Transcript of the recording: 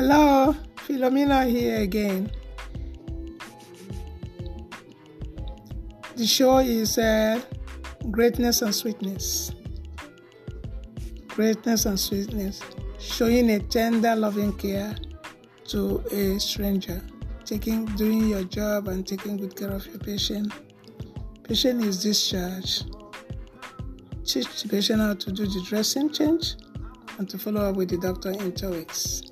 Hello, Philomena here again. The show is uh, Greatness and Sweetness. Greatness and Sweetness. Showing a tender, loving care to a stranger. Taking, doing your job and taking good care of your patient. Patient is discharged. Teach the patient how to do the dressing change and to follow up with the doctor in two weeks.